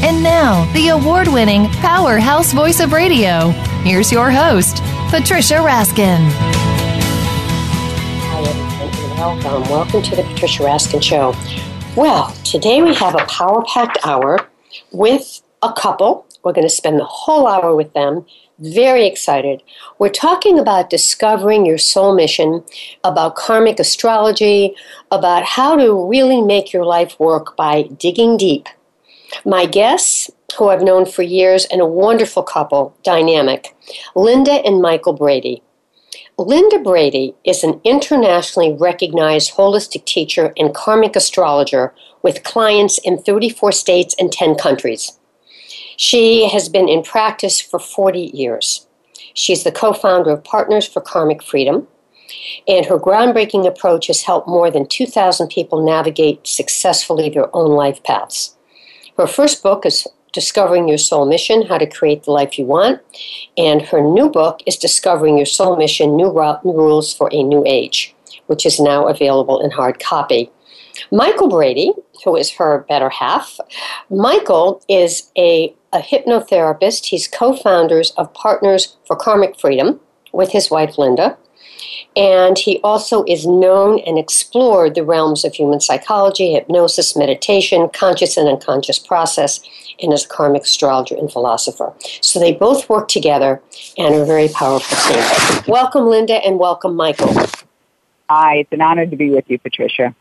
And now, the award winning powerhouse voice of radio. Here's your host, Patricia Raskin. Hi, everyone, and welcome. Um, welcome to the Patricia Raskin Show. Well, today we have a power packed hour with a couple. We're going to spend the whole hour with them. Very excited. We're talking about discovering your soul mission, about karmic astrology, about how to really make your life work by digging deep. My guests, who I've known for years, and a wonderful couple, dynamic, Linda and Michael Brady. Linda Brady is an internationally recognized holistic teacher and karmic astrologer with clients in 34 states and 10 countries. She has been in practice for 40 years. She's the co founder of Partners for Karmic Freedom, and her groundbreaking approach has helped more than 2,000 people navigate successfully their own life paths. Her first book is Discovering Your Soul Mission How to Create the Life You Want, and her new book is Discovering Your Soul Mission New, Rules for a New Age, which is now available in hard copy. Michael Brady, who is her better half, Michael is a, a hypnotherapist. He's co founders of Partners for Karmic Freedom with his wife Linda. And he also is known and explored the realms of human psychology, hypnosis, meditation, conscious and unconscious process, and is a karmic astrologer and philosopher. So they both work together and are a very powerful team. Welcome, Linda, and welcome, Michael. Hi, it's an honor to be with you, Patricia.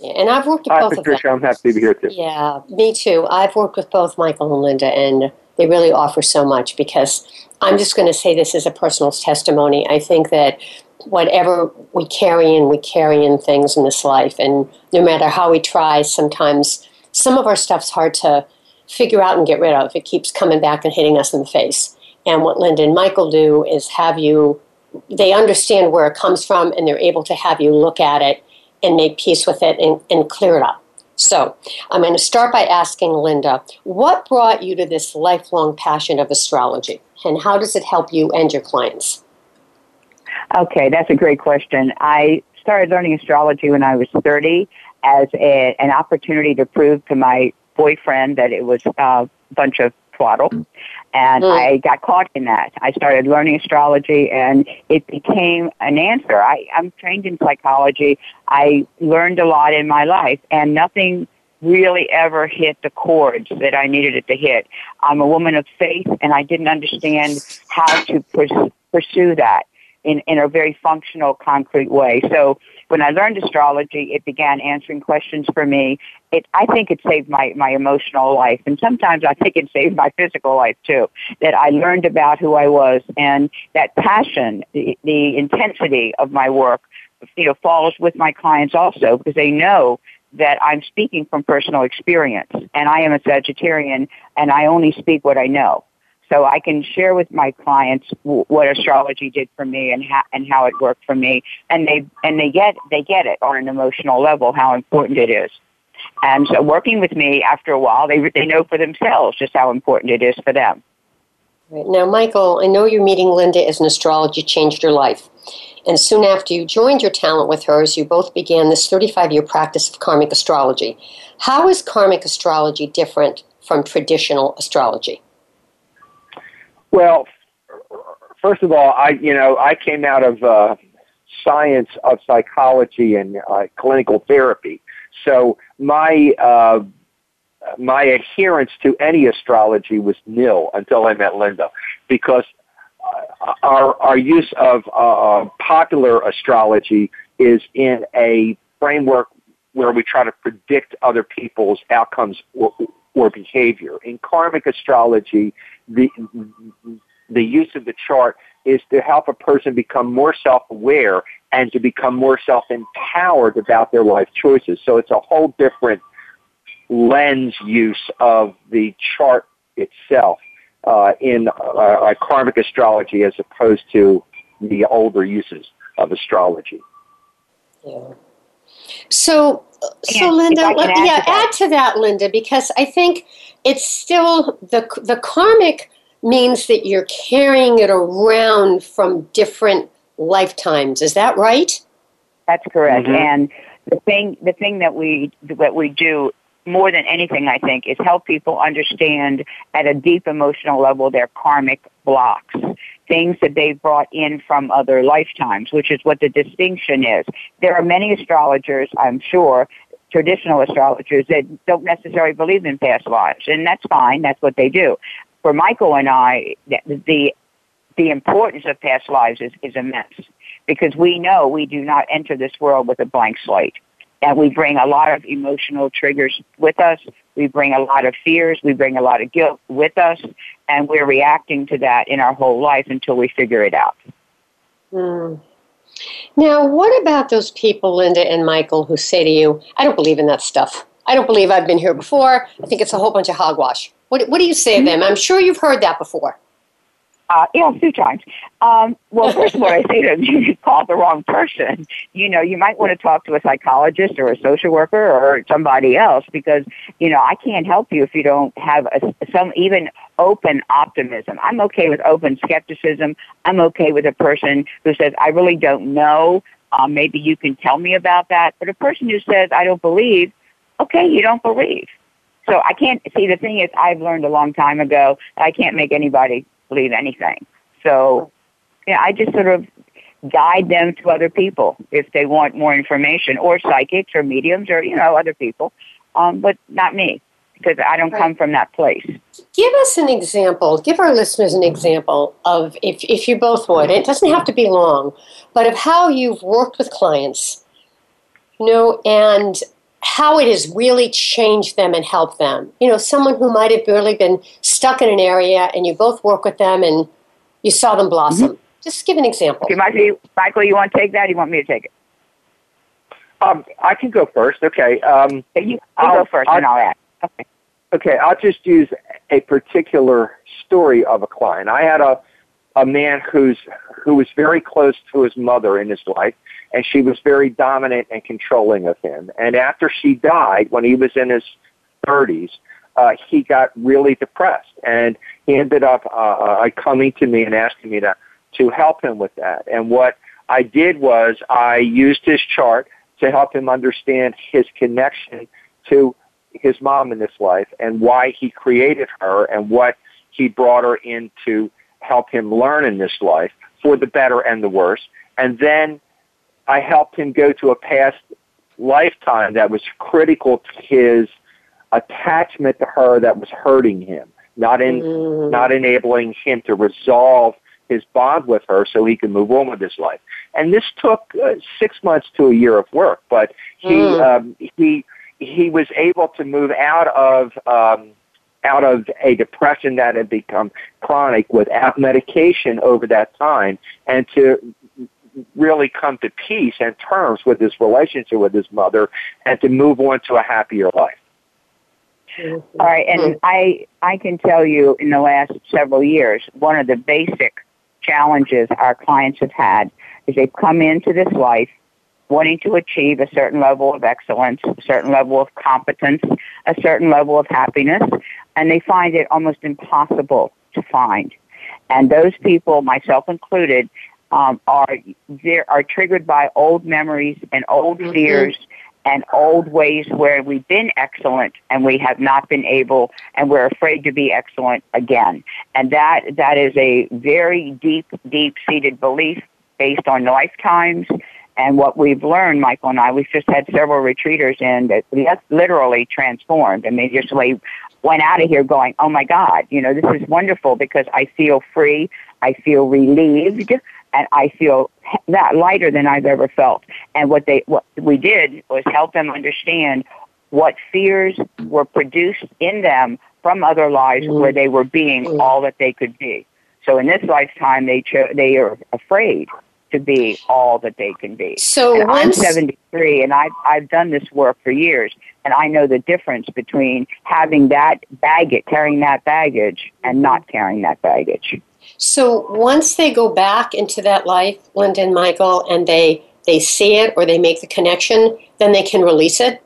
And I've worked with Hi, both Patricia. of them. I'm happy to be here too. Yeah, me too. I've worked with both Michael and Linda, and they really offer so much because I'm just going to say this as a personal testimony. I think that whatever we carry in, we carry in things in this life, and no matter how we try, sometimes some of our stuff's hard to figure out and get rid of. It keeps coming back and hitting us in the face. And what Linda and Michael do is have you, they understand where it comes from, and they're able to have you look at it and make peace with it and, and clear it up. So, I'm going to start by asking Linda, what brought you to this lifelong passion of astrology, and how does it help you and your clients? Okay, that's a great question. I started learning astrology when I was 30 as a, an opportunity to prove to my boyfriend that it was a bunch of twaddle. And mm. I got caught in that. I started learning astrology and it became an answer. I, I'm trained in psychology. I learned a lot in my life and nothing really ever hit the chords that I needed it to hit. I'm a woman of faith and I didn't understand how to pers- pursue that in, in a very functional, concrete way. So when I learned astrology, it began answering questions for me. It, I think it saved my, my emotional life. And sometimes I think it saved my physical life too. That I learned about who I was and that passion, the, the intensity of my work, you know, falls with my clients also because they know that I'm speaking from personal experience. And I am a Sagittarian and I only speak what I know. So I can share with my clients w- what astrology did for me and how and how it worked for me, and they and they get they get it on an emotional level how important it is. And so working with me after a while, they they know for themselves just how important it is for them. Now, Michael, I know you're meeting Linda as an astrology changed your life. And soon after you joined your talent with hers, you both began this 35 year practice of karmic astrology. How is karmic astrology different from traditional astrology? Well, first of all, I you know I came out of uh, science of psychology and uh, clinical therapy, so my uh, my adherence to any astrology was nil until I met Linda, because our our use of uh, popular astrology is in a framework where we try to predict other people's outcomes or, or behavior. In karmic astrology, the the use of the chart is to help a person become more self-aware and to become more self-empowered about their life choices. So it's a whole different lens use of the chart itself uh, in uh, karmic astrology as opposed to the older uses of astrology. Yeah. So, so Linda, let, add yeah, to add to that, Linda, because I think it's still the the karmic means that you're carrying it around from different lifetimes. Is that right? That's correct. Mm-hmm. And the thing the thing that we that we do more than anything, I think, is help people understand at a deep emotional level their karmic blocks, things that they've brought in from other lifetimes, which is what the distinction is. There are many astrologers, I'm sure, traditional astrologers that don't necessarily believe in past lives, and that's fine. That's what they do. For Michael and I, the the importance of past lives is, is immense because we know we do not enter this world with a blank slate and we bring a lot of emotional triggers with us. We bring a lot of fears. We bring a lot of guilt with us, and we're reacting to that in our whole life until we figure it out. Mm. Now, what about those people, Linda and Michael, who say to you, I don't believe in that stuff. I don't believe I've been here before. I think it's a whole bunch of hogwash. What, what do you say to them? I'm sure you've heard that before. Uh, yeah, a few times. Um, well, first of all, I say to them, you called the wrong person. You know, you might want to talk to a psychologist or a social worker or somebody else because, you know, I can't help you if you don't have a, some even open optimism. I'm okay with open skepticism. I'm okay with a person who says, I really don't know. Um, maybe you can tell me about that. But a person who says, I don't believe, okay, you don't believe. So I can't see the thing is I've learned a long time ago I can't make anybody believe anything. So, yeah, I just sort of guide them to other people if they want more information, or psychics, or mediums, or you know, other people, um, but not me because I don't right. come from that place. Give us an example. Give our listeners an example of if if you both would. It doesn't have to be long, but of how you've worked with clients, you know, and how it has really changed them and helped them. You know, someone who might have barely been stuck in an area and you both work with them and you saw them blossom. Mm-hmm. Just give an example. Okay, Michael, Michael, you want to take that? Or you want me to take it? Um, I can go first. Okay. Um, okay you, you go 1st and I'll add. Okay. Okay, I'll just use a particular story of a client. I had a a man who's who was very close to his mother in his life, and she was very dominant and controlling of him. And after she died, when he was in his 30s, uh, he got really depressed, and he ended up uh, uh, coming to me and asking me to to help him with that. And what I did was I used his chart to help him understand his connection to his mom in this life and why he created her and what he brought her in to help him learn in this life for the better and the worse. And then I helped him go to a past lifetime that was critical to his attachment to her that was hurting him, not in mm. not enabling him to resolve his bond with her so he could move on with his life. And this took uh, six months to a year of work, but he mm. um, he he was able to move out of um, out of a depression that had become chronic without medication over that time, and to really come to peace and terms with his relationship with his mother and to move on to a happier life. Mm-hmm. All right, and mm-hmm. I I can tell you in the last several years, one of the basic challenges our clients have had is they've come into this life wanting to achieve a certain level of excellence, a certain level of competence, a certain level of happiness, and they find it almost impossible to find. And those people, myself included, um, are are triggered by old memories and old mm-hmm. fears and old ways where we've been excellent and we have not been able and we're afraid to be excellent again. And that that is a very deep, deep seated belief based on lifetimes and what we've learned, Michael and I, we've just had several retreaters in that that's literally transformed. I mean, just we went out of here going, oh my God, you know, this is wonderful because I feel free. I feel relieved and I feel that lighter than I've ever felt. And what they what we did was help them understand what fears were produced in them from other lives mm-hmm. where they were being mm-hmm. all that they could be. So in this lifetime, they cho- they are afraid to be all that they can be. So and I'm 73, and I've I've done this work for years, and I know the difference between having that baggage, carrying that baggage, and not carrying that baggage. So once they go back into that life, Linda and Michael, and they they see it or they make the connection, then they can release it.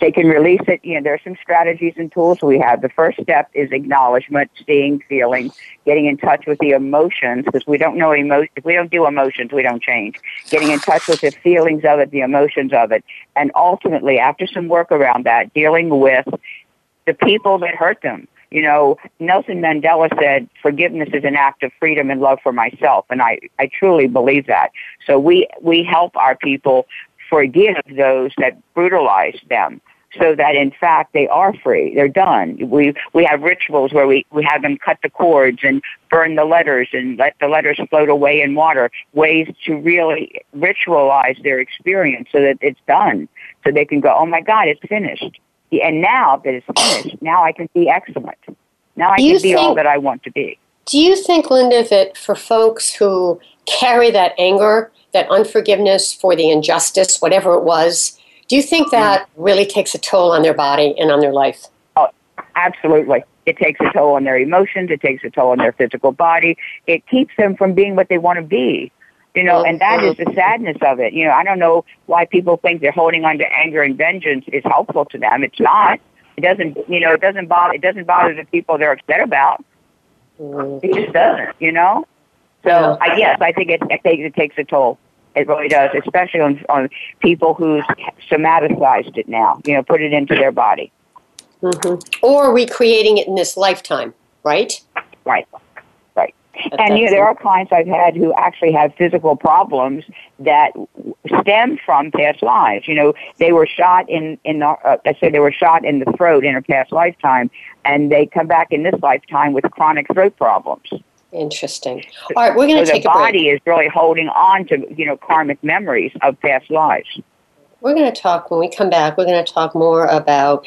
They can release it. You know, there are some strategies and tools we have. The first step is acknowledgement, seeing, feeling, getting in touch with the emotions because we don't know emotion. If we don't do emotions, we don't change. Getting in touch with the feelings of it, the emotions of it, and ultimately, after some work around that, dealing with the people that hurt them. You know, Nelson Mandela said, forgiveness is an act of freedom and love for myself. And I, I truly believe that. So we, we help our people forgive those that brutalized them so that in fact they are free. They're done. We we have rituals where we, we have them cut the cords and burn the letters and let the letters float away in water, ways to really ritualize their experience so that it's done. So they can go, Oh my God, it's finished. And now that it's finished, now I can be excellent. Now I can be think, all that I want to be. Do you think, Linda, that for folks who carry that anger that unforgiveness for the injustice, whatever it was, do you think that really takes a toll on their body and on their life? Oh, absolutely. It takes a toll on their emotions. It takes a toll on their physical body. It keeps them from being what they want to be. You know, and that is the sadness of it. You know, I don't know why people think they're holding on to anger and vengeance is helpful to them. It's not. It doesn't. You know, it doesn't bother. It doesn't bother the people they're upset about. It just doesn't. You know. So I yes, I think it, it, takes, it takes a toll. It really does, especially on on people who've somaticized it now. You know, put it into their body. Mm-hmm. Or recreating it in this lifetime, right? Right. And you know, there are clients I've had who actually have physical problems that stem from past lives. You know, they were shot in in the, uh, I say they were shot in the throat in a past lifetime, and they come back in this lifetime with chronic throat problems. Interesting. All right, we're going to so take a break. The body is really holding on to you know karmic memories of past lives. We're going to talk when we come back. We're going to talk more about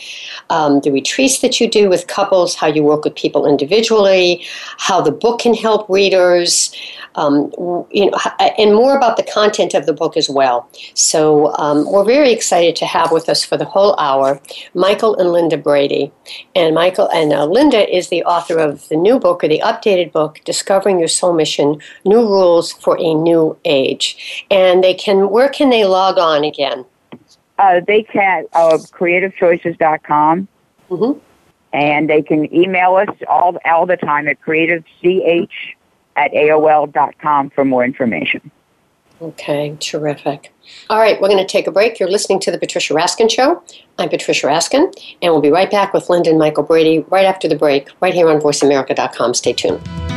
um, the retreats that you do with couples, how you work with people individually, how the book can help readers, um, you know, and more about the content of the book as well. So um, we're very excited to have with us for the whole hour Michael and Linda Brady, and Michael and uh, Linda is the author of the new book or the updated book, Discovering Your Soul Mission: New Rules for a New Age. And they can where can they log on again? Uh, they can uh, creativechoices.com. Mm-hmm. And they can email us all all the time at creativech at aol.com for more information. Okay, terrific. All right, we're going to take a break. You're listening to The Patricia Raskin Show. I'm Patricia Raskin, and we'll be right back with Linda and Michael Brady right after the break, right here on VoiceAmerica.com. Stay tuned.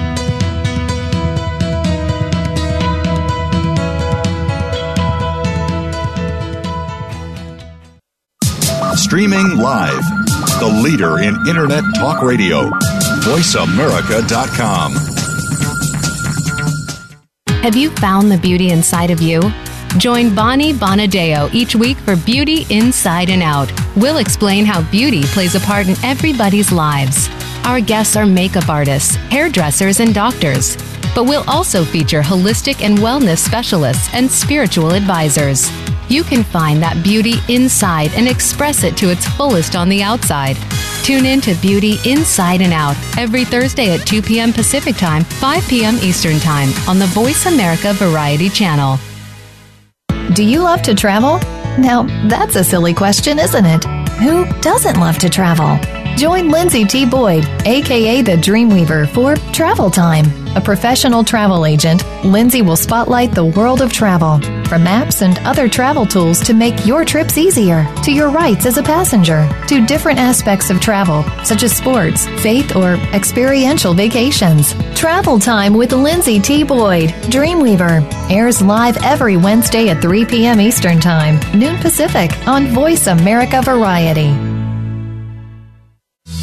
Streaming live. The leader in Internet talk radio. VoiceAmerica.com. Have you found the beauty inside of you? Join Bonnie Bonadeo each week for Beauty Inside and Out. We'll explain how beauty plays a part in everybody's lives. Our guests are makeup artists, hairdressers, and doctors. But we'll also feature holistic and wellness specialists and spiritual advisors you can find that beauty inside and express it to its fullest on the outside. Tune in to Beauty Inside and Out every Thursday at 2 p.m. Pacific Time, 5 p.m. Eastern Time on the Voice America Variety Channel. Do you love to travel? Now, that's a silly question, isn't it? Who doesn't love to travel? Join Lindsay T. Boyd, aka the Dreamweaver, for Travel Time. A professional travel agent, Lindsay will spotlight the world of travel, from maps and other travel tools to make your trips easier, to your rights as a passenger, to different aspects of travel, such as sports, faith, or experiential vacations. Travel Time with Lindsay T. Boyd, Dreamweaver, airs live every Wednesday at 3 p.m. Eastern Time, noon Pacific, on Voice America Variety.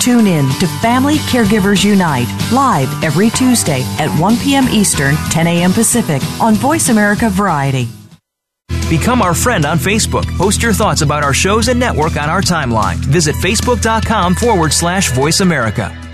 Tune in to Family Caregivers Unite live every Tuesday at 1 p.m. Eastern, 10 a.m. Pacific on Voice America Variety. Become our friend on Facebook. Post your thoughts about our shows and network on our timeline. Visit facebook.com forward slash voice America.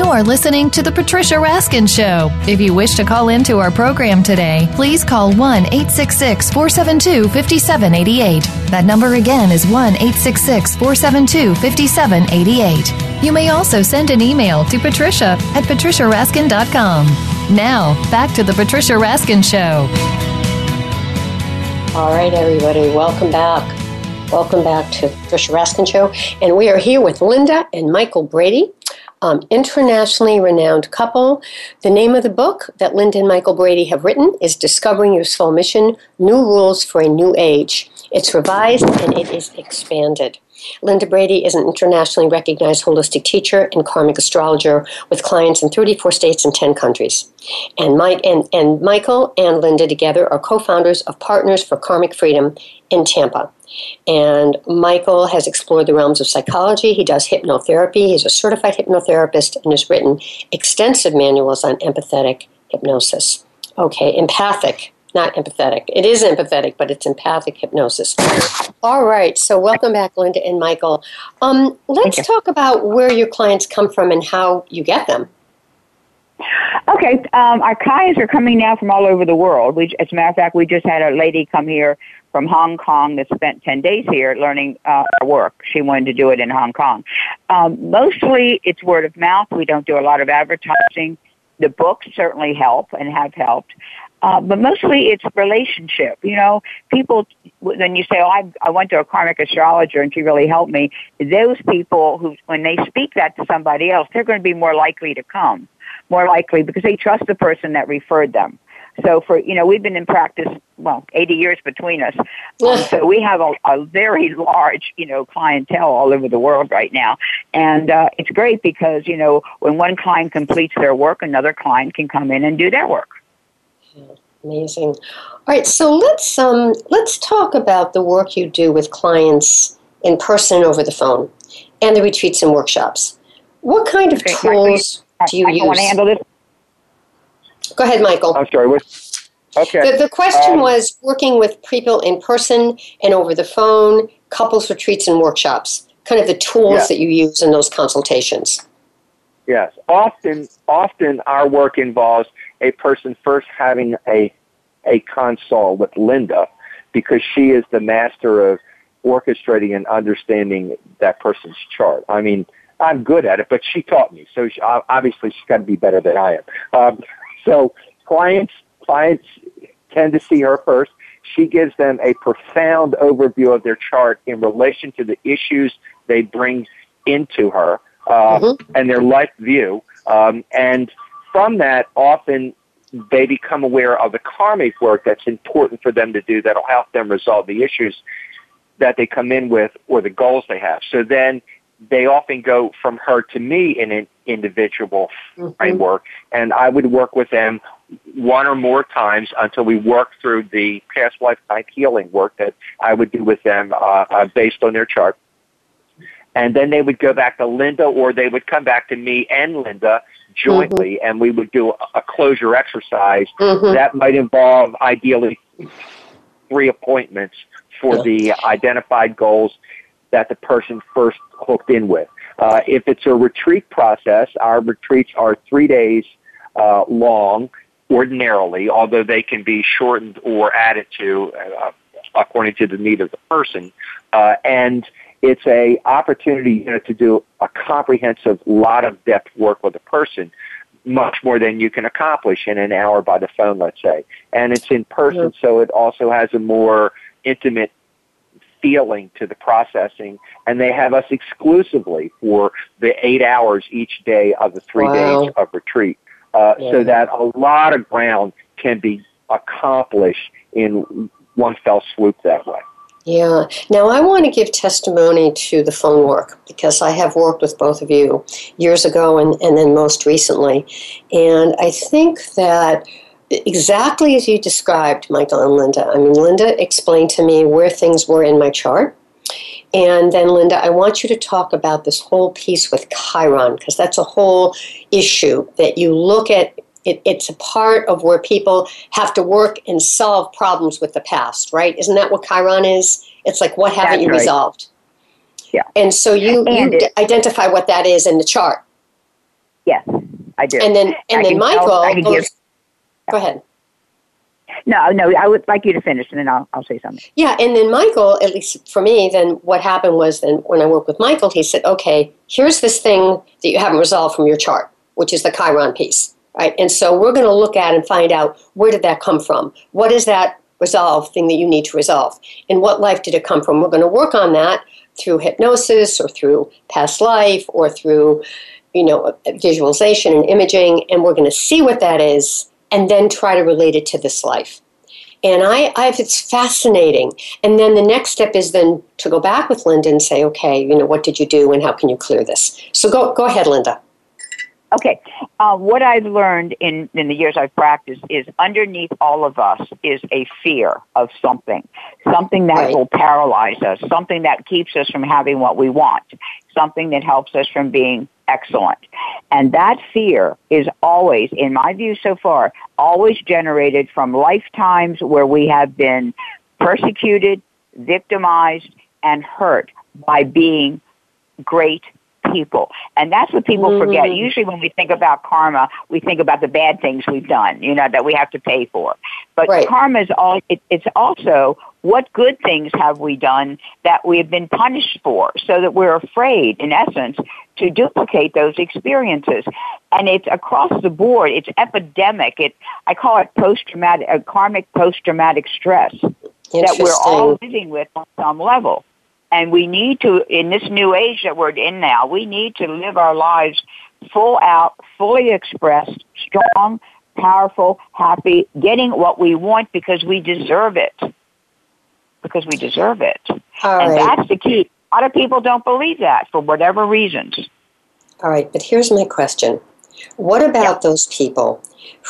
You are listening to The Patricia Raskin Show. If you wish to call into our program today, please call 1 866 472 5788. That number again is 1 866 472 5788. You may also send an email to patricia at patriciaraskin.com. Now, back to The Patricia Raskin Show. All right, everybody, welcome back. Welcome back to the Patricia Raskin Show. And we are here with Linda and Michael Brady um, internationally renowned couple. The name of the book that Linda and Michael Brady have written is Discovering Your Soul Mission New Rules for a New Age. It's revised and it is expanded. Linda Brady is an internationally recognized holistic teacher and karmic astrologer with clients in 34 states and 10 countries. And, Mike, and, and Michael and Linda together are co founders of Partners for Karmic Freedom in Tampa. And Michael has explored the realms of psychology. He does hypnotherapy. He's a certified hypnotherapist and has written extensive manuals on empathetic hypnosis. Okay, empathic, not empathetic. It is empathetic, but it's empathic hypnosis. All right, so welcome back, Linda and Michael. Um, let's talk about where your clients come from and how you get them. Okay, um, our clients are coming now from all over the world. We, as a matter of fact, we just had a lady come here from Hong Kong that spent 10 days here learning uh, our work. She wanted to do it in Hong Kong. Um, mostly it's word of mouth. We don't do a lot of advertising. The books certainly help and have helped. Uh, but mostly it's relationship. You know, people, when you say, oh, I, I went to a karmic astrologer and she really helped me, those people who, when they speak that to somebody else, they're going to be more likely to come. More likely because they trust the person that referred them. So for you know, we've been in practice well, 80 years between us. Um, so we have a, a very large, you know, clientele all over the world right now. And uh, it's great because, you know, when one client completes their work, another client can come in and do their work. Amazing. All right, so let's um, let's talk about the work you do with clients in person over the phone and the retreats and workshops. What kind of tools do you I, use? Want to handle this Go ahead, Michael. I'm sorry. What? Okay. The, the question um, was working with people in person and over the phone, couples retreats and workshops. Kind of the tools yes. that you use in those consultations. Yes. Often, often our work involves a person first having a a consult with Linda because she is the master of orchestrating and understanding that person's chart. I mean, I'm good at it, but she taught me, so she, obviously she's got to be better than I am. Um, so clients clients tend to see her first. She gives them a profound overview of their chart in relation to the issues they bring into her uh, mm-hmm. and their life view. Um, and from that, often they become aware of the karmic work that's important for them to do that'll help them resolve the issues that they come in with or the goals they have. So then they often go from her to me in an individual mm-hmm. framework, and I would work with them one or more times until we work through the past lifetime healing work that I would do with them uh, uh, based on their chart. And then they would go back to Linda, or they would come back to me and Linda jointly, mm-hmm. and we would do a closure exercise mm-hmm. that might involve ideally three appointments for the identified goals that the person first hooked in with. Uh, if it's a retreat process, our retreats are three days uh, long ordinarily, although they can be shortened or added to uh, according to the need of the person. Uh, and it's a opportunity you know, to do a comprehensive lot of depth work with a person much more than you can accomplish in an hour by the phone, let's say. And it's in person, so it also has a more intimate feeling to the processing, and they have us exclusively for the eight hours each day of the three Wow. days of retreat, uh, Yeah. so that a lot of ground can be accomplished in one fell swoop that way. Yeah. Now I want to give testimony to the phone work because I have worked with both of you years ago and, and then most recently. And I think that exactly as you described, Michael and Linda, I mean, Linda explained to me where things were in my chart. And then, Linda, I want you to talk about this whole piece with Chiron because that's a whole issue that you look at. It, it's a part of where people have to work and solve problems with the past, right? Isn't that what Chiron is? It's like, what haven't That's you right. resolved? Yeah. And so you, And you it- identify what that is in the chart. Yes, I do. And then, and I then can tell- Michael I can give- go ahead. no, no, I would like you to finish, and then I'll, I'll say something. Yeah, and then Michael, at least for me, then what happened was then when I worked with Michael, he said, okay, here's this thing that you haven't resolved from your chart, which is the Chiron piece, right? And so we're going to look at and find out where did that come from? What is that resolve thing that you need to resolve? In what life did it come from? We're going to work on that through hypnosis or through past life or through, you know, visualization and imaging, and we're going to see what that is and then try to relate it to this life. And I, I've, it's fascinating. And then the next step is then to go back with Linda and say, okay, you know, what did you do and how can you clear this? So go, go ahead, Linda. Okay. Uh, what I've learned in, in the years I've practiced is underneath all of us is a fear of something, something that Right. will paralyze us, something that keeps us from having what we want, something that helps us from being excellent. And that fear is always, in my view so far, always generated from lifetimes where we have been persecuted, victimized, and hurt by being great people. And that's what people forget. Mhm. Usually when we think about karma, we think about the bad things we've done, you know, that we have to pay for. But Right. karma is all, it, it's also what good things have we done that we have been punished for so that we're afraid, in essence, to duplicate those experiences. And it's across the board. It's epidemic. It, I call it post-traumatic, uh, karmic post-traumatic stress that we're all living with on some level. And we need to, in this new age that we're in now, we need to live our lives full out, fully expressed, strong, powerful, happy, getting what we want because we deserve it. Because we deserve it. All and right. that's the key. A lot of people don't believe that for whatever reasons. All right. But here's my question. What about those people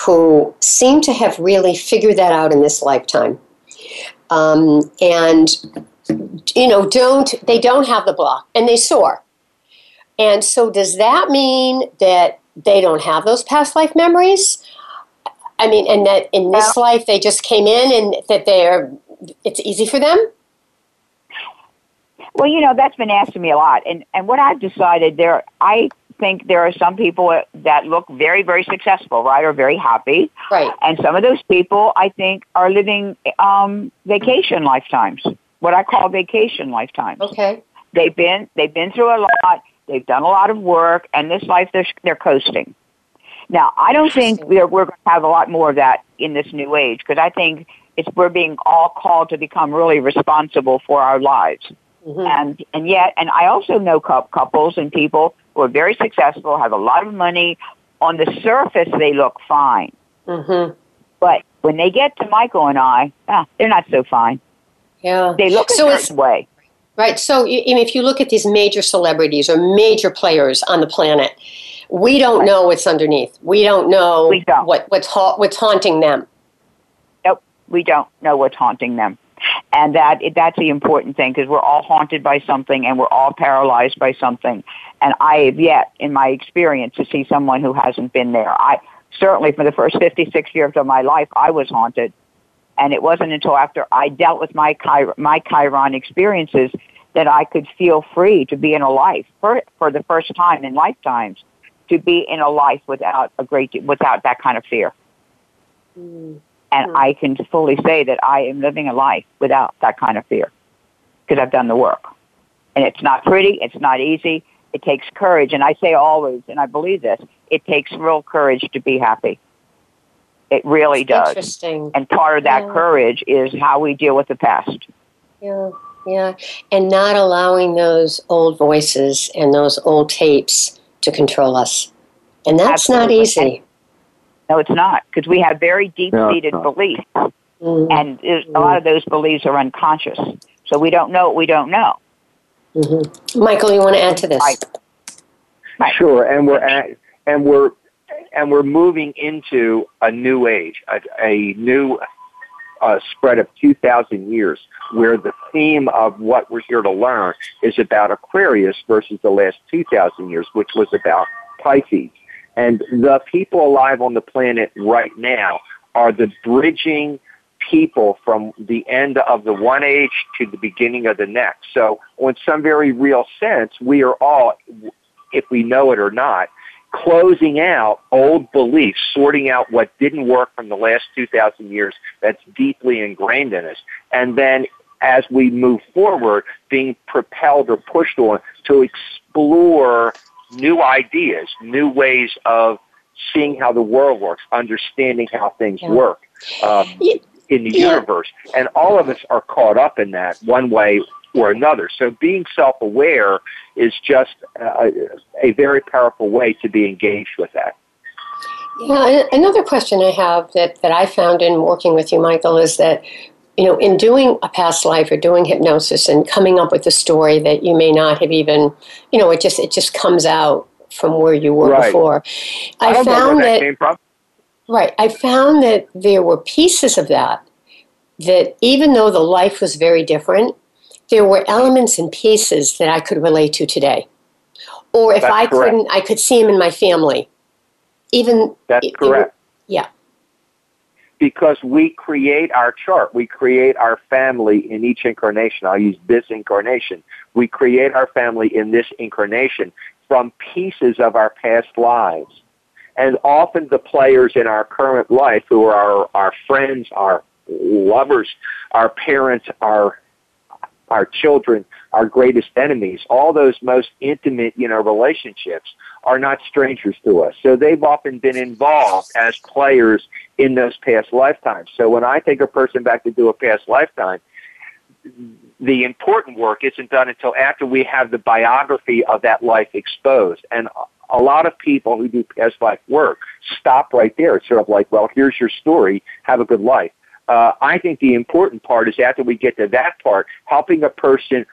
who seem to have really figured that out in this lifetime? Um, and you know, don't they don't have the block and they soar. And so does that mean that they don't have those past life memories? I mean, and that in this life they just came in and that they're it's easy for them? Well, you know, that's been asked to me a lot. And, and what I've decided there, I think there are some people that look very, very successful, right, or very happy. Right. And some of those people, I think, are living um, vacation lifetimes, what I call vacation lifetimes. Okay. They've been, they've been through a lot. They've done a lot of work, and this life they're, they're coasting. Now, I don't think we're, we're going to have a lot more of that in this new age because I think it's we're being all called to become really responsible for our lives. Mhm. And and yet, and I also know cou- couples and people who are very successful, have a lot of money. On the surface, they look fine, Mhm. but when they get to Michael and I, ah, they're not so fine. Yeah. They look a So it's- certain way. Right. So, y- I mean, if you look at these major celebrities or major players on the planet, we don't know what's underneath. We don't know We don't. what what's ha- what's haunting them. Nope, we don't know what's haunting them. And that that's the important thing because we're all haunted by something and we're all paralyzed by something. And I have yet, in my experience, to see someone who hasn't been there. I certainly, for the first 56 years of my life, I was haunted. And it wasn't until after I dealt with my Chir- my Chiron experiences that I could feel free to be in a life for for the first time in lifetimes to be in a life without a great without that kind of fear. Mm-hmm. And mm-hmm. I can fully say that I am living a life without that kind of fear because I've done the work. And it's not pretty, it's not easy. It takes courage. And I say always, and I believe this, it takes real courage to be happy. It really does. Interesting. And part of that Yeah. courage is how we deal with the past. Yeah. Yeah, and not allowing those old voices and those old tapes to control us. And that's Absolutely. not easy. No, it's not, because we have very deep seated no, beliefs. Mm-hmm. And mm-hmm. a lot of those beliefs are unconscious. So we don't know what we don't know. Mm-hmm. Michael, you want to add to this? Right. Right. Sure, and we're at, and we're and we're moving into a new age, a, a new uh, spread of 2,000 years, where the theme of what we're here to learn is about Aquarius versus the last 2,000 years, which was about Pisces. And the people alive on the planet right now are the bridging people from the end of the one age to the beginning of the next. So, in some very real sense, we are all, if we know it or not, closing out old beliefs, sorting out what didn't work from the last 2,000 years that's deeply ingrained in us. And then as we move forward, being propelled or pushed on to explore new ideas, new ways of seeing how the world works, understanding how things yeah. work um, yeah. in the yeah. universe. And all of us are caught up in that one way or another. So being self-aware is just a, a very powerful way to be engaged with that. Yeah, another question I have that, that I found in working with you, Michael, is that you know, in doing a past life or doing hypnosis and coming up with a story that you may not have even, you know, it just it just comes out from where you were right. before. I, I found that, that right. I found that there were pieces of that that even though the life was very different, there were elements and pieces that I could relate to today. Or if That's I correct. couldn't, I could see them in my family. Even That's correct. yeah. Because we create our chart, we create our family in each incarnation. I'll use this incarnation. We create our family in this incarnation from pieces of our past lives. And often the players in our current life who are our, our friends, our lovers, our parents, our our children, our greatest enemies, all those most intimate, you know, relationships are not strangers to us. So they've often been involved as players in those past lifetimes. So when I take a person back to do a past lifetime, the important work isn't done until after we have the biography of that life exposed. And a lot of people who do past life work stop right there. It's sort of like, well, here's your story. Have a good life. Uh, I think the important part is after we get to that part, helping a person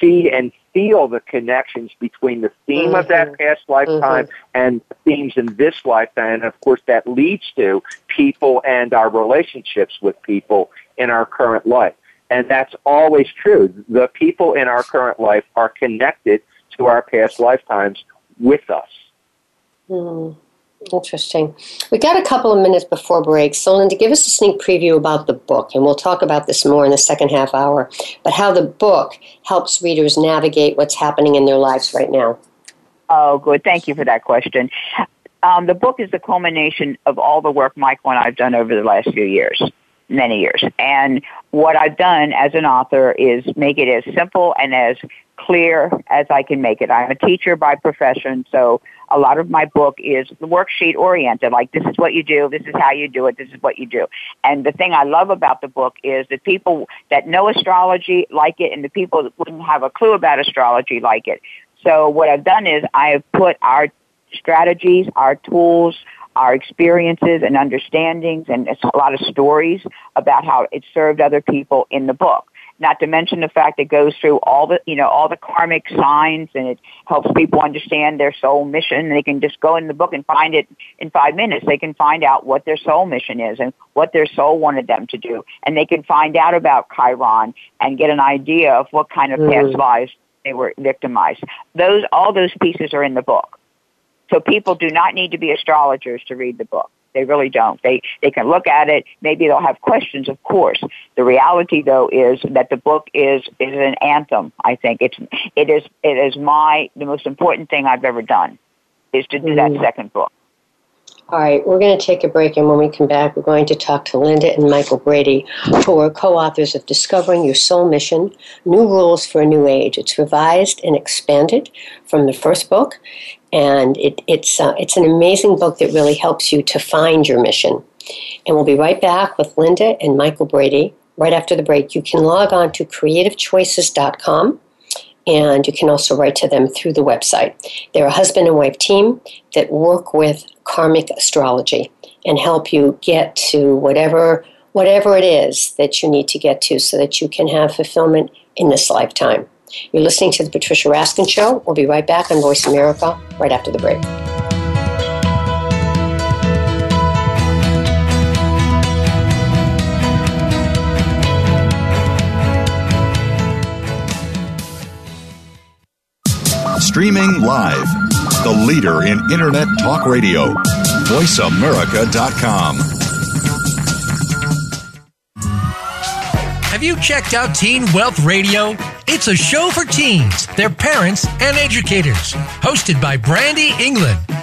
see and feel the connections between the theme mm-hmm. of that mm-hmm. past lifetime mm-hmm. and themes in this lifetime. And of course, that leads to people and our relationships with people in our current life. And that's always true. The people in our current life are connected to our past lifetimes with us. Mm. Interesting. We got a couple of minutes before break. So, Linda, give us a sneak preview about the book, and we'll talk about this more in the second half hour. But how the book helps readers navigate what's happening in their lives right now. Oh, good. Thank you for that question. Um, the book is the culmination of all the work Michael and I have done over the last few years, many years. And what I've done as an author is make it as simple and as clear as I can make it. I'm a teacher by profession, so a lot of my book is worksheet oriented. Like this is what you do, this is how you do it, this is what you do. And the thing I love about the book is that people that know astrology like it, and the people that wouldn't have a clue about astrology like it. So what I've done is I have put our strategies, our tools, our experiences and understandings and it's a lot of stories about how it served other people in the book. Not to mention the fact it goes through all the you know all the karmic signs and it helps people understand their soul mission they can just go in the book and find it in five minutes. They can find out what their soul mission is and what their soul wanted them to do. And they can find out about chiron and get an idea of what kind of mm. past lives they were victimized. Those all those pieces are in the book so people do not need to be astrologers to read the book they really don't. They they can look at it. Maybe they'll have questions, of course. The reality, though, is that the book is is an anthem. I think it's it is it is my the most important thing I've ever done is to do mm-hmm. that second book. All right, we're going to take a break, and when we come back, we're going to talk to Linda and Michael Brady, who are co authors of Discovering Your Soul Mission New Rules for a New Age. It's revised and expanded from the first book, and it, it's, uh, it's an amazing book that really helps you to find your mission. And we'll be right back with Linda and Michael Brady right after the break, you can log on to creativechoices.com and you can also write to them through the website. They're a husband and wife team that work with karmic astrology and help you get to whatever whatever it is that you need to get to so that you can have fulfillment in this lifetime. You're listening to the Patricia Raskin Show. We'll be right back on Voice America right after the break. Streaming live, the leader in Internet Talk Radio, VoiceAmerica.com. Have you checked out Teen Wealth Radio? It's a show for teens, their parents, and educators. Hosted by Brandy England.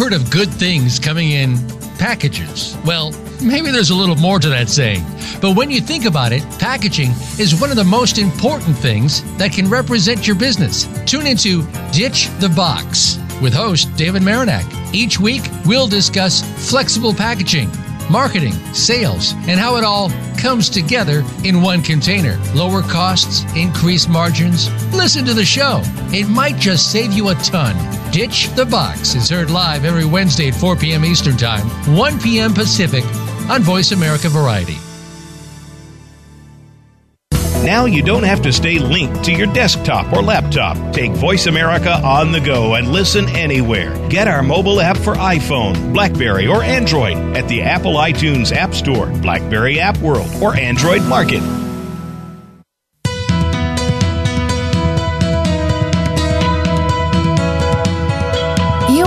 Heard of good things coming in packages. Well, maybe there's a little more to that saying. But when you think about it, packaging is one of the most important things that can represent your business. Tune into Ditch the Box with host David Marinak. Each week, we'll discuss flexible packaging marketing, sales, and how it all comes together in one container. Lower costs, increased margins. Listen to the show. It might just save you a ton. Ditch the Box is heard live every Wednesday at 4 p.m. Eastern Time, 1 p.m. Pacific on Voice America Variety. Now you don't have to stay linked to your desktop or laptop. Take Voice America on the go and listen anywhere. Get our mobile app for iPhone, Blackberry, or Android at the Apple iTunes App Store, Blackberry App World, or Android Market.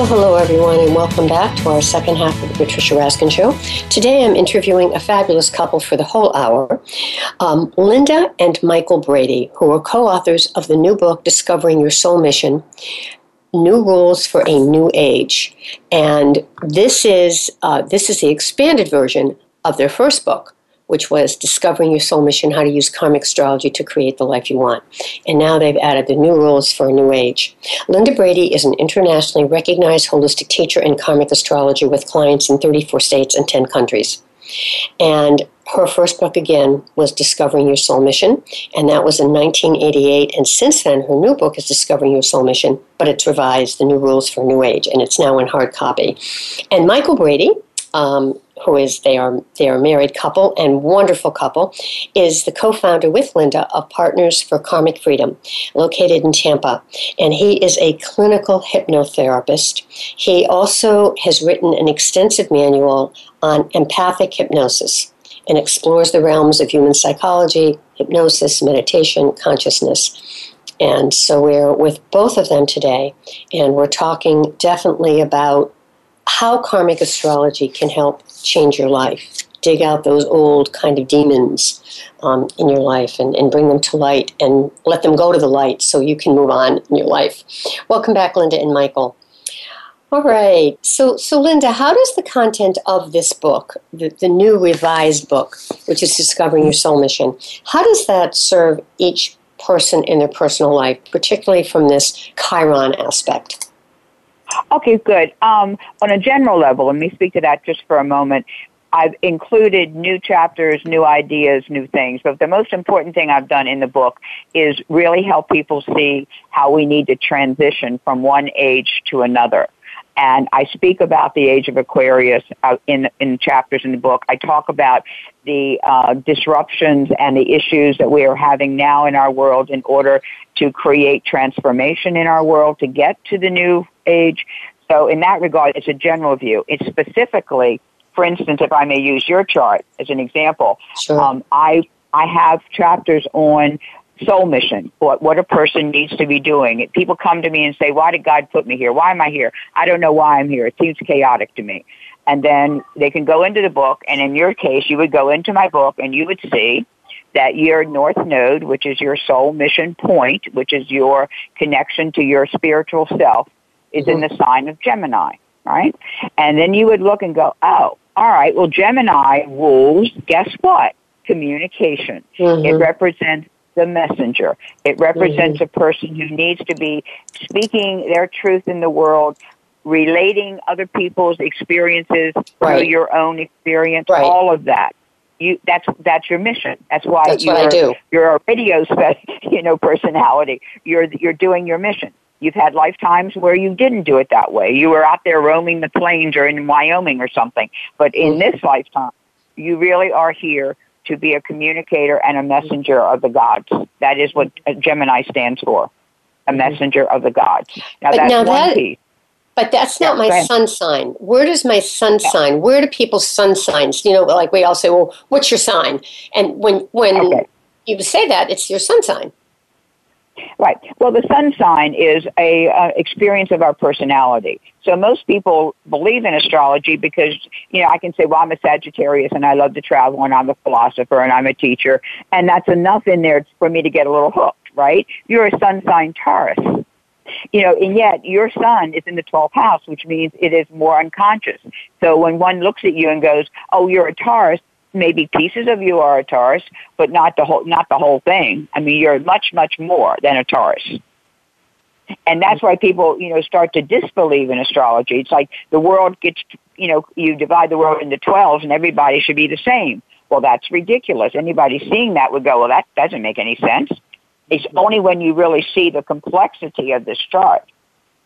Well, hello, everyone, and welcome back to our second half of the Patricia Raskin Show. Today I'm interviewing a fabulous couple for the whole hour um, Linda and Michael Brady, who are co authors of the new book, Discovering Your Soul Mission New Rules for a New Age. And this is, uh, this is the expanded version of their first book, which was Discovering Your Soul Mission How to Use Karmic Astrology to Create the Life You Want. And now they've added the new rules for a new age. Linda Brady is an internationally recognized holistic teacher in karmic astrology with clients in 34 states and 10 countries. And her first book again was Discovering Your Soul Mission, and that was in 1988. And since then, her new book is Discovering Your Soul Mission, but it's revised, The New Rules for a New Age, and it's now in hard copy. And Michael Brady, um, who is they are they are a married couple and wonderful couple, is the co-founder with Linda of Partners for Karmic Freedom, located in Tampa, and he is a clinical hypnotherapist. He also has written an extensive manual on empathic hypnosis and explores the realms of human psychology, hypnosis, meditation, consciousness. And so we're with both of them today, and we're talking definitely about how karmic astrology can help change your life. Dig out those old kind of demons um, in your life and, and bring them to light and let them go to the light so you can move on in your life. Welcome back, Linda and Michael. All right. So, so Linda, how does the content of this book, the, the new revised book, which is Discovering Your Soul Mission, how does that serve each person in their personal life, particularly from this Chiron aspect? Okay, good. Um, on a general level, let me speak to that just for a moment. I've included new chapters, new ideas, new things. But the most important thing I've done in the book is really help people see how we need to transition from one age to another. And I speak about the age of Aquarius uh, in in chapters in the book. I talk about the uh, disruptions and the issues that we are having now in our world in order to create transformation in our world to get to the new age. So, in that regard, it's a general view. It's specifically for instance, if I may use your chart as an example, sure. um, I I have chapters on soul mission, what what a person needs to be doing. People come to me and say, "Why did God put me here? Why am I here? I don't know why I'm here. It seems chaotic to me." And then they can go into the book, and in your case, you would go into my book, and you would see that your north node, which is your soul mission point, which is your connection to your spiritual self, is in the sign of Gemini right? And then you would look and go, oh, all right, well, Gemini rules, guess what? Communication. Mm-hmm. It represents the messenger. It represents mm-hmm. a person who needs to be speaking their truth in the world, relating other people's experiences right. through your own experience, right. all of that. You, that's that's your mission. That's why that's you're you're a radio you know personality. You're you're doing your mission. You've had lifetimes where you didn't do it that way. You were out there roaming the plains or in Wyoming or something. But in mm-hmm. this lifetime, you really are here to be a communicator and a messenger of the gods. That is what Gemini stands for, a mm-hmm. messenger of the gods. Now, but that's now one that, piece. But that's not yeah, my sun sign. Where does my sun yeah. sign? Where do people's sun signs? You know, like we all say, well, what's your sign? And when when okay. you say that, it's your sun sign. Right. Well, the sun sign is a uh, experience of our personality. So most people believe in astrology because, you know, I can say, well, I'm a Sagittarius and I love to travel and I'm a philosopher and I'm a teacher. And that's enough in there for me to get a little hooked, right? You're a sun sign Taurus. You know, and yet your sun is in the 12th house, which means it is more unconscious. So when one looks at you and goes, oh, you're a Taurus, maybe pieces of you are a Taurus, but not the whole not the whole thing. I mean, you're much much more than a Taurus. And that's why people, you know, start to disbelieve in astrology. It's like the world gets, you know, you divide the world into 12 and everybody should be the same. Well, that's ridiculous. Anybody seeing that would go, well, that doesn't make any sense. It's only when you really see the complexity of this chart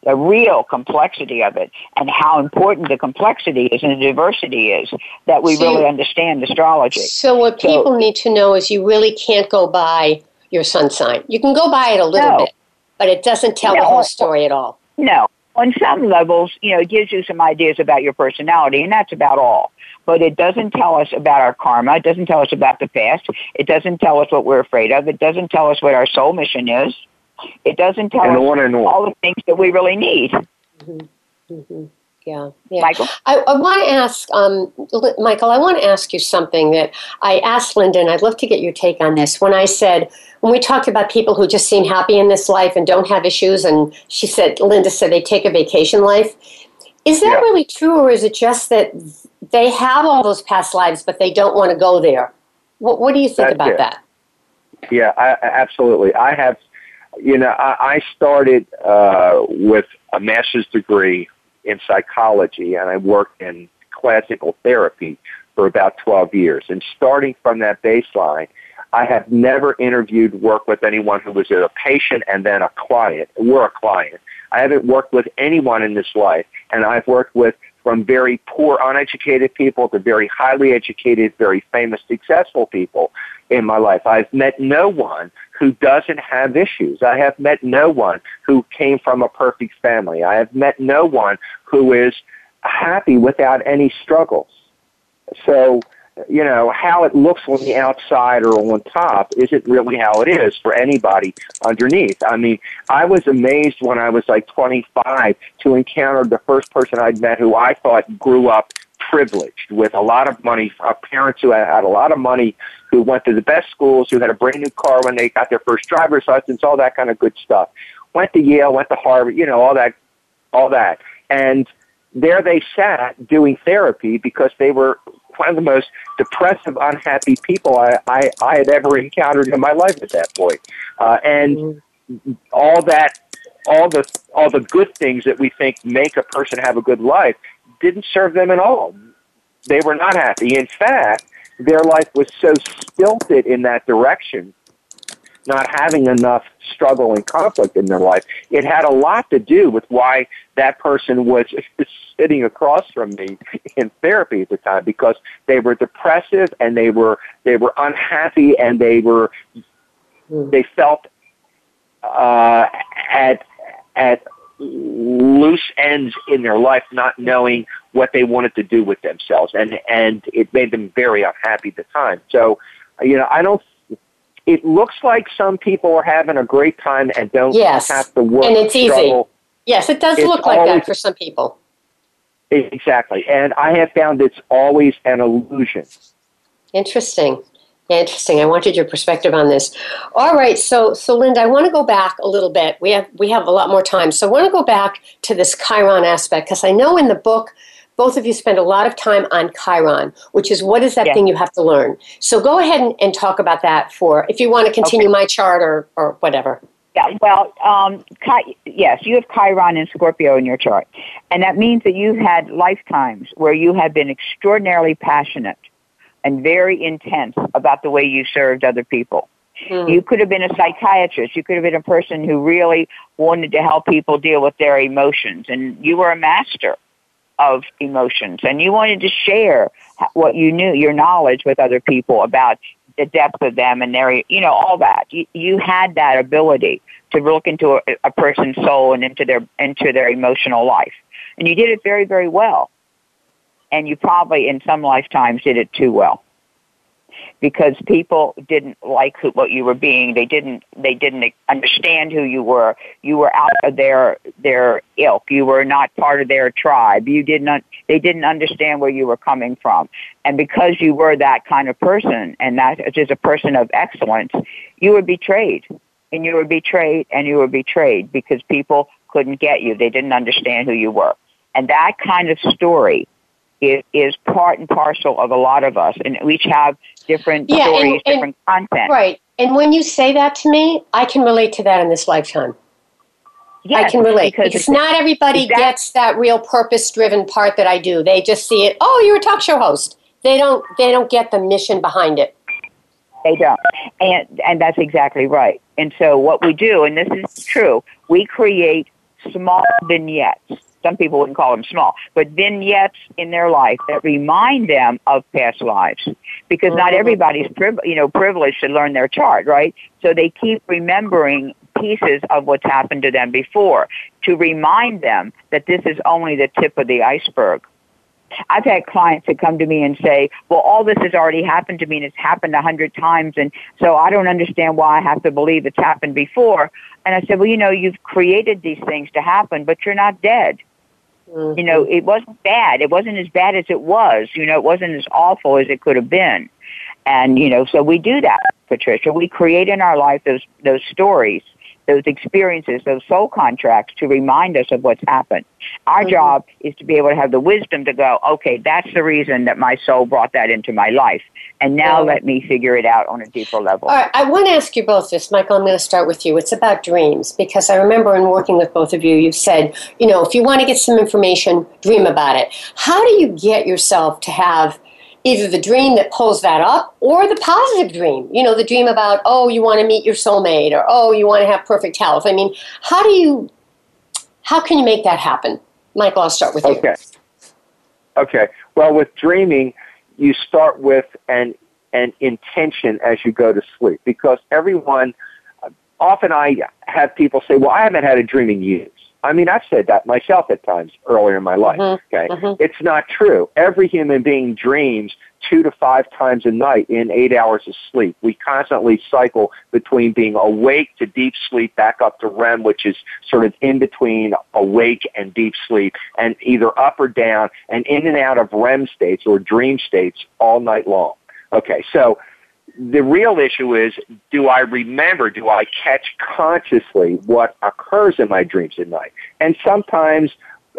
the real complexity of it and how important the complexity is and the diversity is that we so, really understand astrology. So what so, people need to know is you really can't go by your sun sign. You can go by it a little no. bit, but it doesn't tell no, the whole story at all. No. On some levels, you know, it gives you some ideas about your personality, and that's about all. But it doesn't tell us about our karma. It doesn't tell us about the past. It doesn't tell us what we're afraid of. It doesn't tell us what our soul mission is. It doesn't tell and us on and on. all the things that we really need. Mm-hmm. Mm-hmm. Yeah, yeah. Michael? I, I want to ask, um, Michael, I want to ask you something that I asked Linda, and I'd love to get your take on this. When I said, when we talked about people who just seem happy in this life and don't have issues, and she said, Linda said they take a vacation life. Is that yeah. really true, or is it just that they have all those past lives, but they don't want to go there? What, what do you think That's about it. that? Yeah, I, absolutely. I have you know, I, I started uh, with a master's degree in psychology, and I worked in classical therapy for about 12 years. And starting from that baseline, I have never interviewed, worked with anyone who was a patient and then a client. We're a client. I haven't worked with anyone in this life, and I've worked with from very poor, uneducated people to very highly educated, very famous, successful people in my life. I've met no one who doesn't have issues. I have met no one who came from a perfect family. I have met no one who is happy without any struggles. So, you know, how it looks on the outside or on top isn't really how it is for anybody underneath. I mean, I was amazed when I was like 25 to encounter the first person I'd met who I thought grew up privileged with a lot of money, uh, parents who had a lot of money, who went to the best schools, who had a brand new car when they got their first driver's license, all that kind of good stuff. Went to Yale, went to Harvard, you know, all that, all that. And there they sat doing therapy because they were one of the most depressive, unhappy people I, I, I had ever encountered in my life at that point. Uh, and mm-hmm. all that all the all the good things that we think make a person have a good life didn't serve them at all. They were not happy. In fact, their life was so stilted in that direction, not having enough struggle and conflict in their life. It had a lot to do with why that person was sitting across from me in therapy at the time because they were depressive and they were they were unhappy and they were they felt uh, at at loose ends in their life, not knowing what they wanted to do with themselves, and and it made them very unhappy at the time. So, you know, I don't. It looks like some people are having a great time and don't yes. have to work. And it's struggle. easy. Yes, it does It's look like always- that for some people. Exactly, and I have found it's always an illusion. Interesting. Interesting. I wanted your perspective on this. All right, so so Linda, I want to go back a little bit. We have we have a lot more time, so I want to go back to this Chiron aspect because I know in the book both of you spend a lot of time on Chiron, which is what is that Yeah. thing you have to learn. So go ahead and, and talk about that for if you want to continue my chart or or whatever. Yeah, well, um, Chi- yes, you have Chiron and Scorpio in your chart. And that means that you've had lifetimes where you have been extraordinarily passionate and very intense about the way you served other people. Hmm. You could have been a psychiatrist. You could have been a person who really wanted to help people deal with their emotions. And you were a master of emotions. And you wanted to share what you knew, your knowledge with other people about the depth of them and their, you know, all that. You, you had that ability to look into a, a person's soul and into their, into their emotional life. And you did it very, very well. And you probably in some lifetimes did it too well because people didn't like who, what you were being. They didn't. They didn't understand who you were. You were out of their their ilk. You were not part of their tribe. You did not. They didn't understand where you were coming from. And because you were that kind of person, and that is a person of excellence, you were betrayed, and you were betrayed, and you were betrayed because people couldn't get you. They didn't understand who you were. And that kind of story is, is part and parcel of a lot of us, and we each have different Yeah, stories, and- different content. Right. And when you say that to me, I can relate to that in this lifetime. I can relate because because, not everybody exact- gets that real purpose-driven part that I do. They just see it. Oh, you're a talk show host. They don't. They don't get the mission behind it. They don't. And and that's exactly right. And so what we do, and this is true, we create small vignettes. Some people wouldn't call them small, but vignettes in their life that remind them of past lives. Because not mm-hmm. everybody's priv- you know privileged to learn their chart, right? So they keep remembering pieces of what's happened to them before to remind them that this is only the tip of the iceberg. I've had clients that come to me and say, well, all this has already happened to me and it's happened a hundred times. And so I don't understand why I have to believe it's happened before. And I said, well, you know, you've created these things to happen, but you're not dead. Mm-hmm. You know, it wasn't bad. It wasn't as bad as it was. You know, it wasn't as awful as it could have been. And, you know, so we do that, Patricia. We create in our life those, those stories, those experiences, those soul contracts to remind us of what's happened. Our mm-hmm. job is to be able to have the wisdom to go, okay, that's the reason that my soul brought that into my life. And now let me figure it out on a deeper level. All right, I want to ask you both this, Michael. I'm going to start with you. It's about dreams because I remember in working with both of you, you've said, you know, if you want to get some information, dream about it. How do you get yourself to have either the dream that pulls that up or the positive dream? You know, the dream about, oh, you want to meet your soulmate or oh, you want to have perfect health. I mean, how do you, how can you make that happen? Michael, I'll start with you. Okay. Okay. Well, with dreaming, you start with an an intention as you go to sleep because everyone. Often, I have people say, "Well, I haven't had a dream in years." I mean, I've said that myself at times earlier in my life. Mhm, Okay, mhm. it's not true. Every human being dreams two to five times a night in eight hours of sleep. We constantly cycle between being awake to deep sleep, back up to REM, which is sort of in between awake and deep sleep, and either up or down, and in and out of REM states or dream states all night long. Okay, so the real issue is do I remember, do I catch consciously what occurs in my dreams at night? And sometimes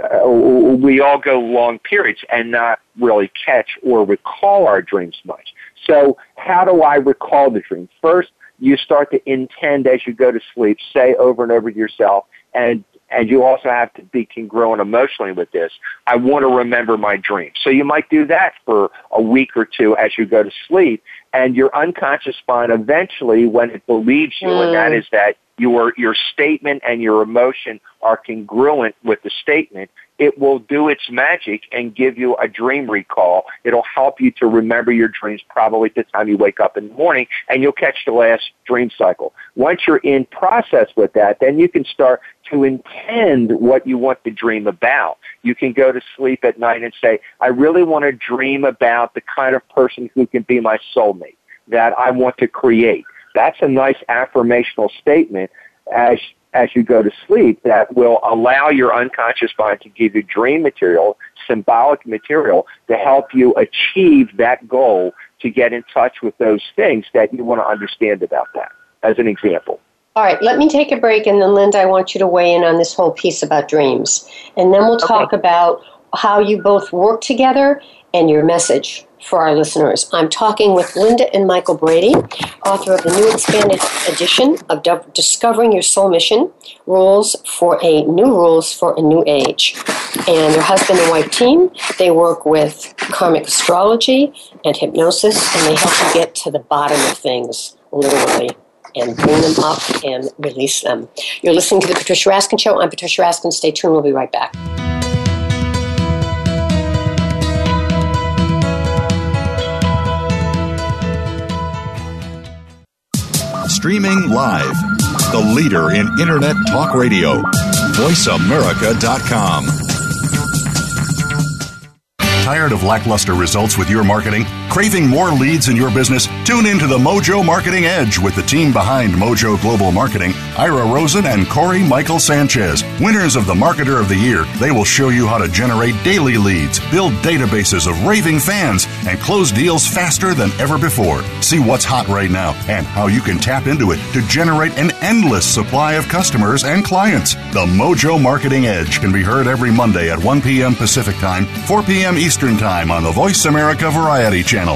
uh, we all go long periods and not really catch or recall our dreams much. So how do I recall the dream? First, you start to intend as you go to sleep, say over and over to yourself, and and you also have to be congruent emotionally with this. I want to remember my dreams. So you might do that for a week or two as you go to sleep, and your unconscious mind eventually, when it believes you, mm. and that mm. that your your statement and your emotion are congruent with the statement, it will do its magic and give you a dream recall. It'll help you to remember your dreams probably at the time you wake up in the morning and you'll catch the last dream cycle. Once you're in process with that, then you can start to intend what you want to dream about. You can go to sleep at night and say, I really want to dream about the kind of person who can be my soulmate that I want to create. That's a nice affirmational statement as as you go to sleep that will allow your unconscious mind to give you dream material, symbolic material to help you achieve that goal to get in touch with those things that you want to understand about that, as an example. All right, let me take a break, and then Linda, I want you to weigh in on this whole piece about dreams. And then we'll talk okay. about how you both work together and your message for our listeners. I'm talking with Linda and Michael Brady, author of the new expanded edition of Discovering Your Soul Mission Rules for a New Rules for a New Age. And their husband and wife team, they work with karmic astrology and hypnosis, and they help you get to the bottom of things, literally and bring them up and release them. You're listening to The Patricia Raskin Show. I'm Patricia Raskin. Stay tuned. We'll be right back. Streaming live. The leader in Internet talk radio. VoiceAmerica.com. Tired of lackluster results with your marketing? Craving more leads in your business? Tune into the Mojo Marketing Edge with the team behind Mojo Global Marketing, Ira Rosen and Corey Michael Sanchez. Winners of the Marketer of the Year, they will show you how to generate daily leads, build databases of raving fans, and close deals faster than ever before. See what's hot right now and how you can tap into it to generate an endless supply of customers and clients. The Mojo Marketing Edge can be heard every Monday at 1 p.m. Pacific Time, 4 p.m. Eastern Time on the Voice America Variety channel.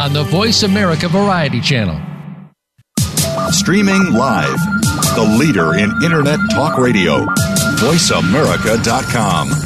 on the Voice America Variety Channel. Streaming live, the leader in Internet talk radio, voiceamerica.com.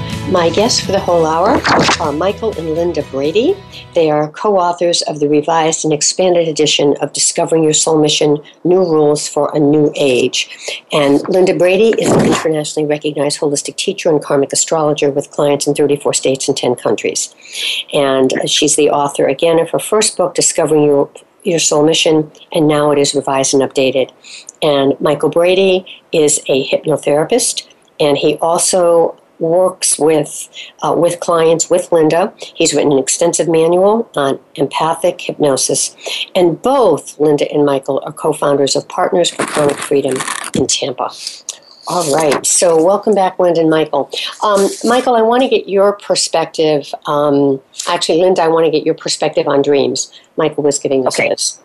My guests for the whole hour are Michael and Linda Brady. They are co authors of the revised and expanded edition of Discovering Your Soul Mission New Rules for a New Age. And Linda Brady is an internationally recognized holistic teacher and karmic astrologer with clients in 34 states and 10 countries. And she's the author, again, of her first book, Discovering Your your soul mission, and now it is revised and updated. And Michael Brady is a hypnotherapist, and he also works with uh, with clients with Linda. He's written an extensive manual on empathic hypnosis, and both Linda and Michael are co-founders of Partners for Karmic Freedom in Tampa. All right, so welcome back, Linda and Michael. Um, Michael, I want to get your perspective. Um, actually, Linda, I want to get your perspective on dreams. Michael was giving us okay. this.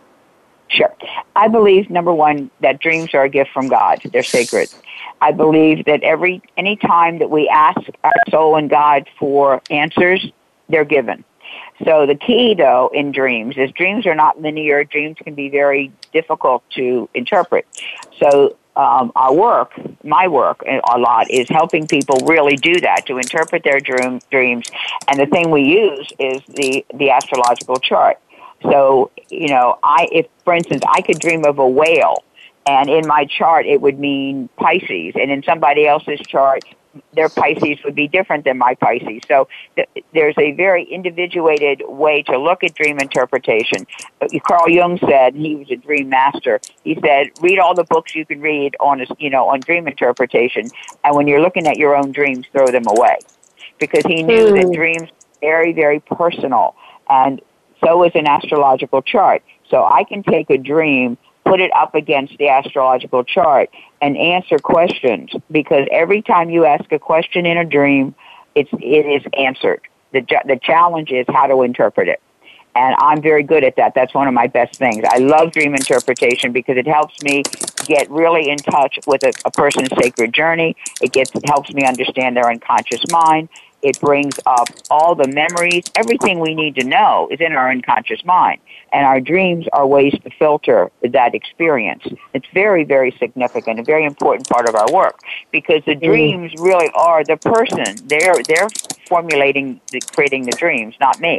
Sure. I believe, number one, that dreams are a gift from God. They're sacred. I believe that every any time that we ask our soul and God for answers, they're given. So the key, though, in dreams is dreams are not linear. Dreams can be very difficult to interpret. So um, our work, my work a lot, is helping people really do that to interpret their dream, dreams. And the thing we use is the the astrological chart. So, you know, I, if, for instance, I could dream of a whale and in my chart it would mean Pisces, and in somebody else's chart their Pisces would be different than my Pisces. So th- there's a very individuated way to look at dream interpretation. Uh, Carl Jung said he was a dream master. He said, read all the books you can read on, a, you know, on dream interpretation, and when you're looking at your own dreams, throw them away, because he knew mm. that dreams are very, very personal, and so is an astrological chart. So I can take a dream put it up against the astrological chart and answer questions because every time you ask a question in a dream, it's, it is answered. The, the challenge is how to interpret it. And I'm very good at that. That's one of my best things. I love dream interpretation because it helps me get really in touch with a, a person's sacred journey. It gets, helps me understand their unconscious mind. It brings up all the memories. Everything we need to know is in our unconscious mind. And our dreams are ways to filter that experience. It's very, very significant, a very important part of our work because the mm. dreams really are the person. They're, they're formulating, the, creating the dreams, not me.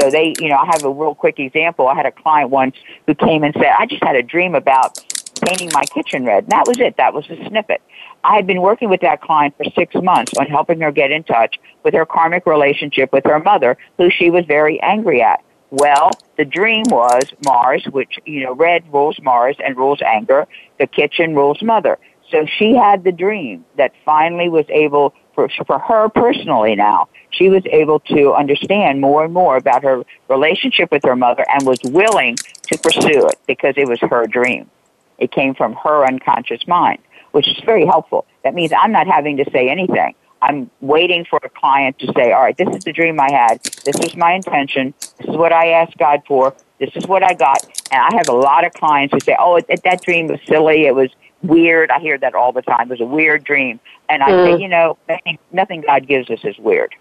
So they, you know, I have a real quick example. I had a client once who came and said, I just had a dream about painting my kitchen red. And that was it. That was a snippet. I had been working with that client for six months on helping her get in touch with her karmic relationship with her mother, who she was very angry at. Well, the dream was Mars, which, you know, red rules Mars and rules anger. The kitchen rules mother. So she had the dream that finally was able, for, for her personally now, she was able to understand more and more about her relationship with her mother and was willing to pursue it because it was her dream. It came from her unconscious mind which is very helpful. That means I'm not having to say anything. I'm waiting for a client to say, all right, this is the dream I had. This was my intention. This is what I asked God for. This is what I got. And I have a lot of clients who say, oh, it, that dream was silly. It was weird. I hear that all the time. It was a weird dream. And I mm. say, you know, nothing, nothing God gives us is weird.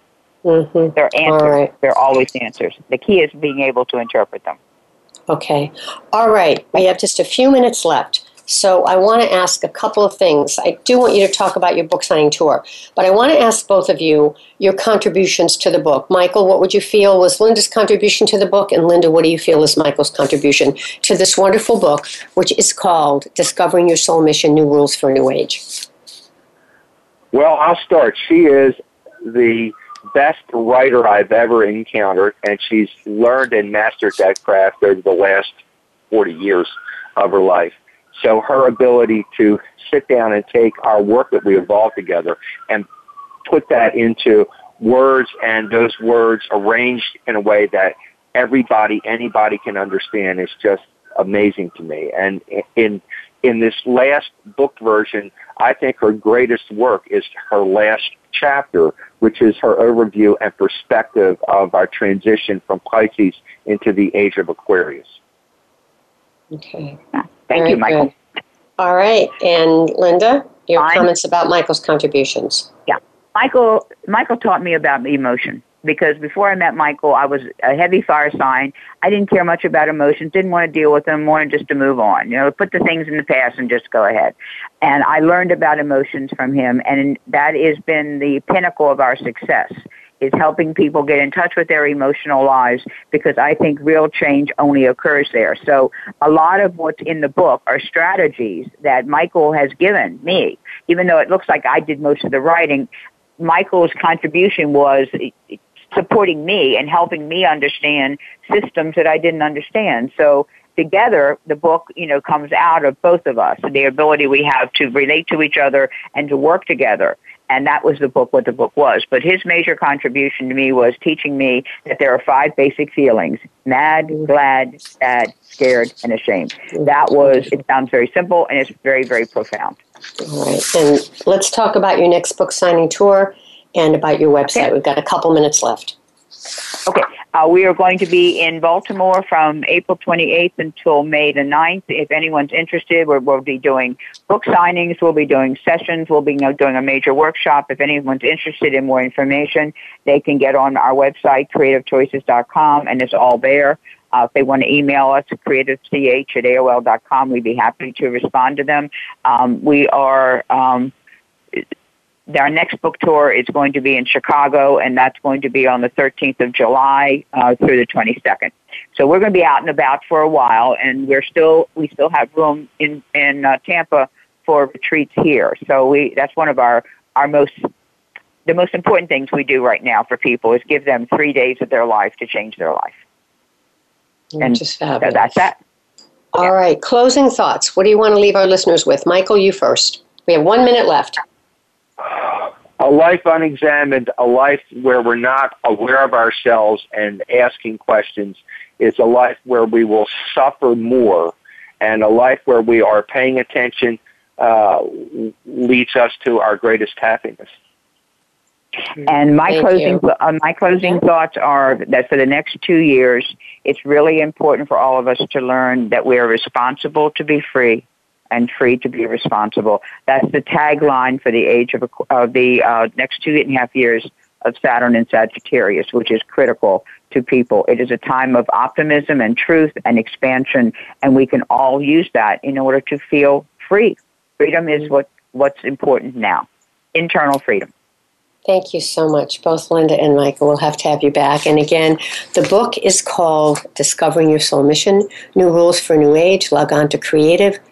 Mm-hmm. They're answers. Right. They're always answers. The key is being able to interpret them. Okay. All right. We have just a few minutes left. So I want to ask a couple of things. I do want you to talk about your book signing tour, but I want to ask both of you your contributions to the book. Michael, what would you feel was Linda's contribution to the book? And Linda, what do you feel is Michael's contribution to this wonderful book, which is called Discovering Your Soul Mission New Rules for a New Age? Well, I'll start. She is the best writer I've ever encountered, and she's learned and mastered that craft over the last 40 years of her life. So her ability to sit down and take our work that we evolved together and put that into words and those words arranged in a way that everybody, anybody can understand is just amazing to me. And in, in this last book version, I think her greatest work is her last chapter, which is her overview and perspective of our transition from Pisces into the age of Aquarius. Okay. Thank Very you, Michael. Good. All right. And Linda, your Fine. comments about Michael's contributions. Yeah. Michael Michael taught me about emotion because before I met Michael, I was a heavy fire sign. I didn't care much about emotions, didn't want to deal with them, wanted just to move on. You know, put the things in the past and just go ahead. And I learned about emotions from him, and that has been the pinnacle of our success is helping people get in touch with their emotional lives because I think real change only occurs there. So a lot of what's in the book are strategies that Michael has given me. Even though it looks like I did most of the writing, Michael's contribution was supporting me and helping me understand systems that I didn't understand. So together, the book, you know, comes out of both of us, the ability we have to relate to each other and to work together and that was the book, what the book was. But his major contribution to me was teaching me that there are five basic feelings mad, glad, sad, scared, and ashamed. That was, it sounds very simple and it's very, very profound. All right. And let's talk about your next book signing tour and about your website. Okay. We've got a couple minutes left. Okay. Uh, we are going to be in Baltimore from April 28th until May the 9th. If anyone's interested, we will be doing book signings, we'll be doing sessions, we'll be doing a major workshop. If anyone's interested in more information, they can get on our website, creativechoices.com, and it's all there. Uh, if they want to email us at creativech at AOL.com, we'd be happy to respond to them. Um, we are um, our next book tour is going to be in Chicago, and that's going to be on the 13th of July uh, through the 22nd. So we're going to be out and about for a while, and we're still we still have room in in uh, Tampa for retreats here. So we that's one of our our most the most important things we do right now for people is give them three days of their life to change their life. And just fabulous. So that's that. All yeah. right, closing thoughts. What do you want to leave our listeners with? Michael, you first. We have one minute left. A life unexamined, a life where we're not aware of ourselves and asking questions, is a life where we will suffer more, and a life where we are paying attention uh, leads us to our greatest happiness. And my Thank closing uh, my closing thoughts are that for the next two years, it's really important for all of us to learn that we are responsible to be free and free to be responsible. That's the tagline for the age of, of the uh, next two and a half years of Saturn and Sagittarius, which is critical to people. It is a time of optimism and truth and expansion, and we can all use that in order to feel free. Freedom is what, what's important now. Internal freedom. Thank you so much, both Linda and Michael. We'll have to have you back. And again, the book is called Discovering Your Soul Mission New Rules for New Age. Log on to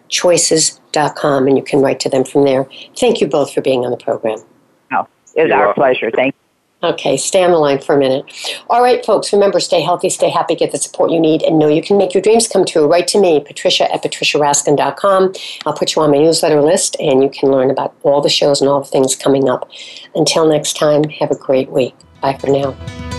creativechoices.com and you can write to them from there. Thank you both for being on the program. Oh, it was our pleasure. Thank you. Okay, stay on the line for a minute. All right, folks, remember stay healthy, stay happy, get the support you need, and know you can make your dreams come true. Write to me, patricia at patriciaraskin.com. I'll put you on my newsletter list, and you can learn about all the shows and all the things coming up. Until next time, have a great week. Bye for now.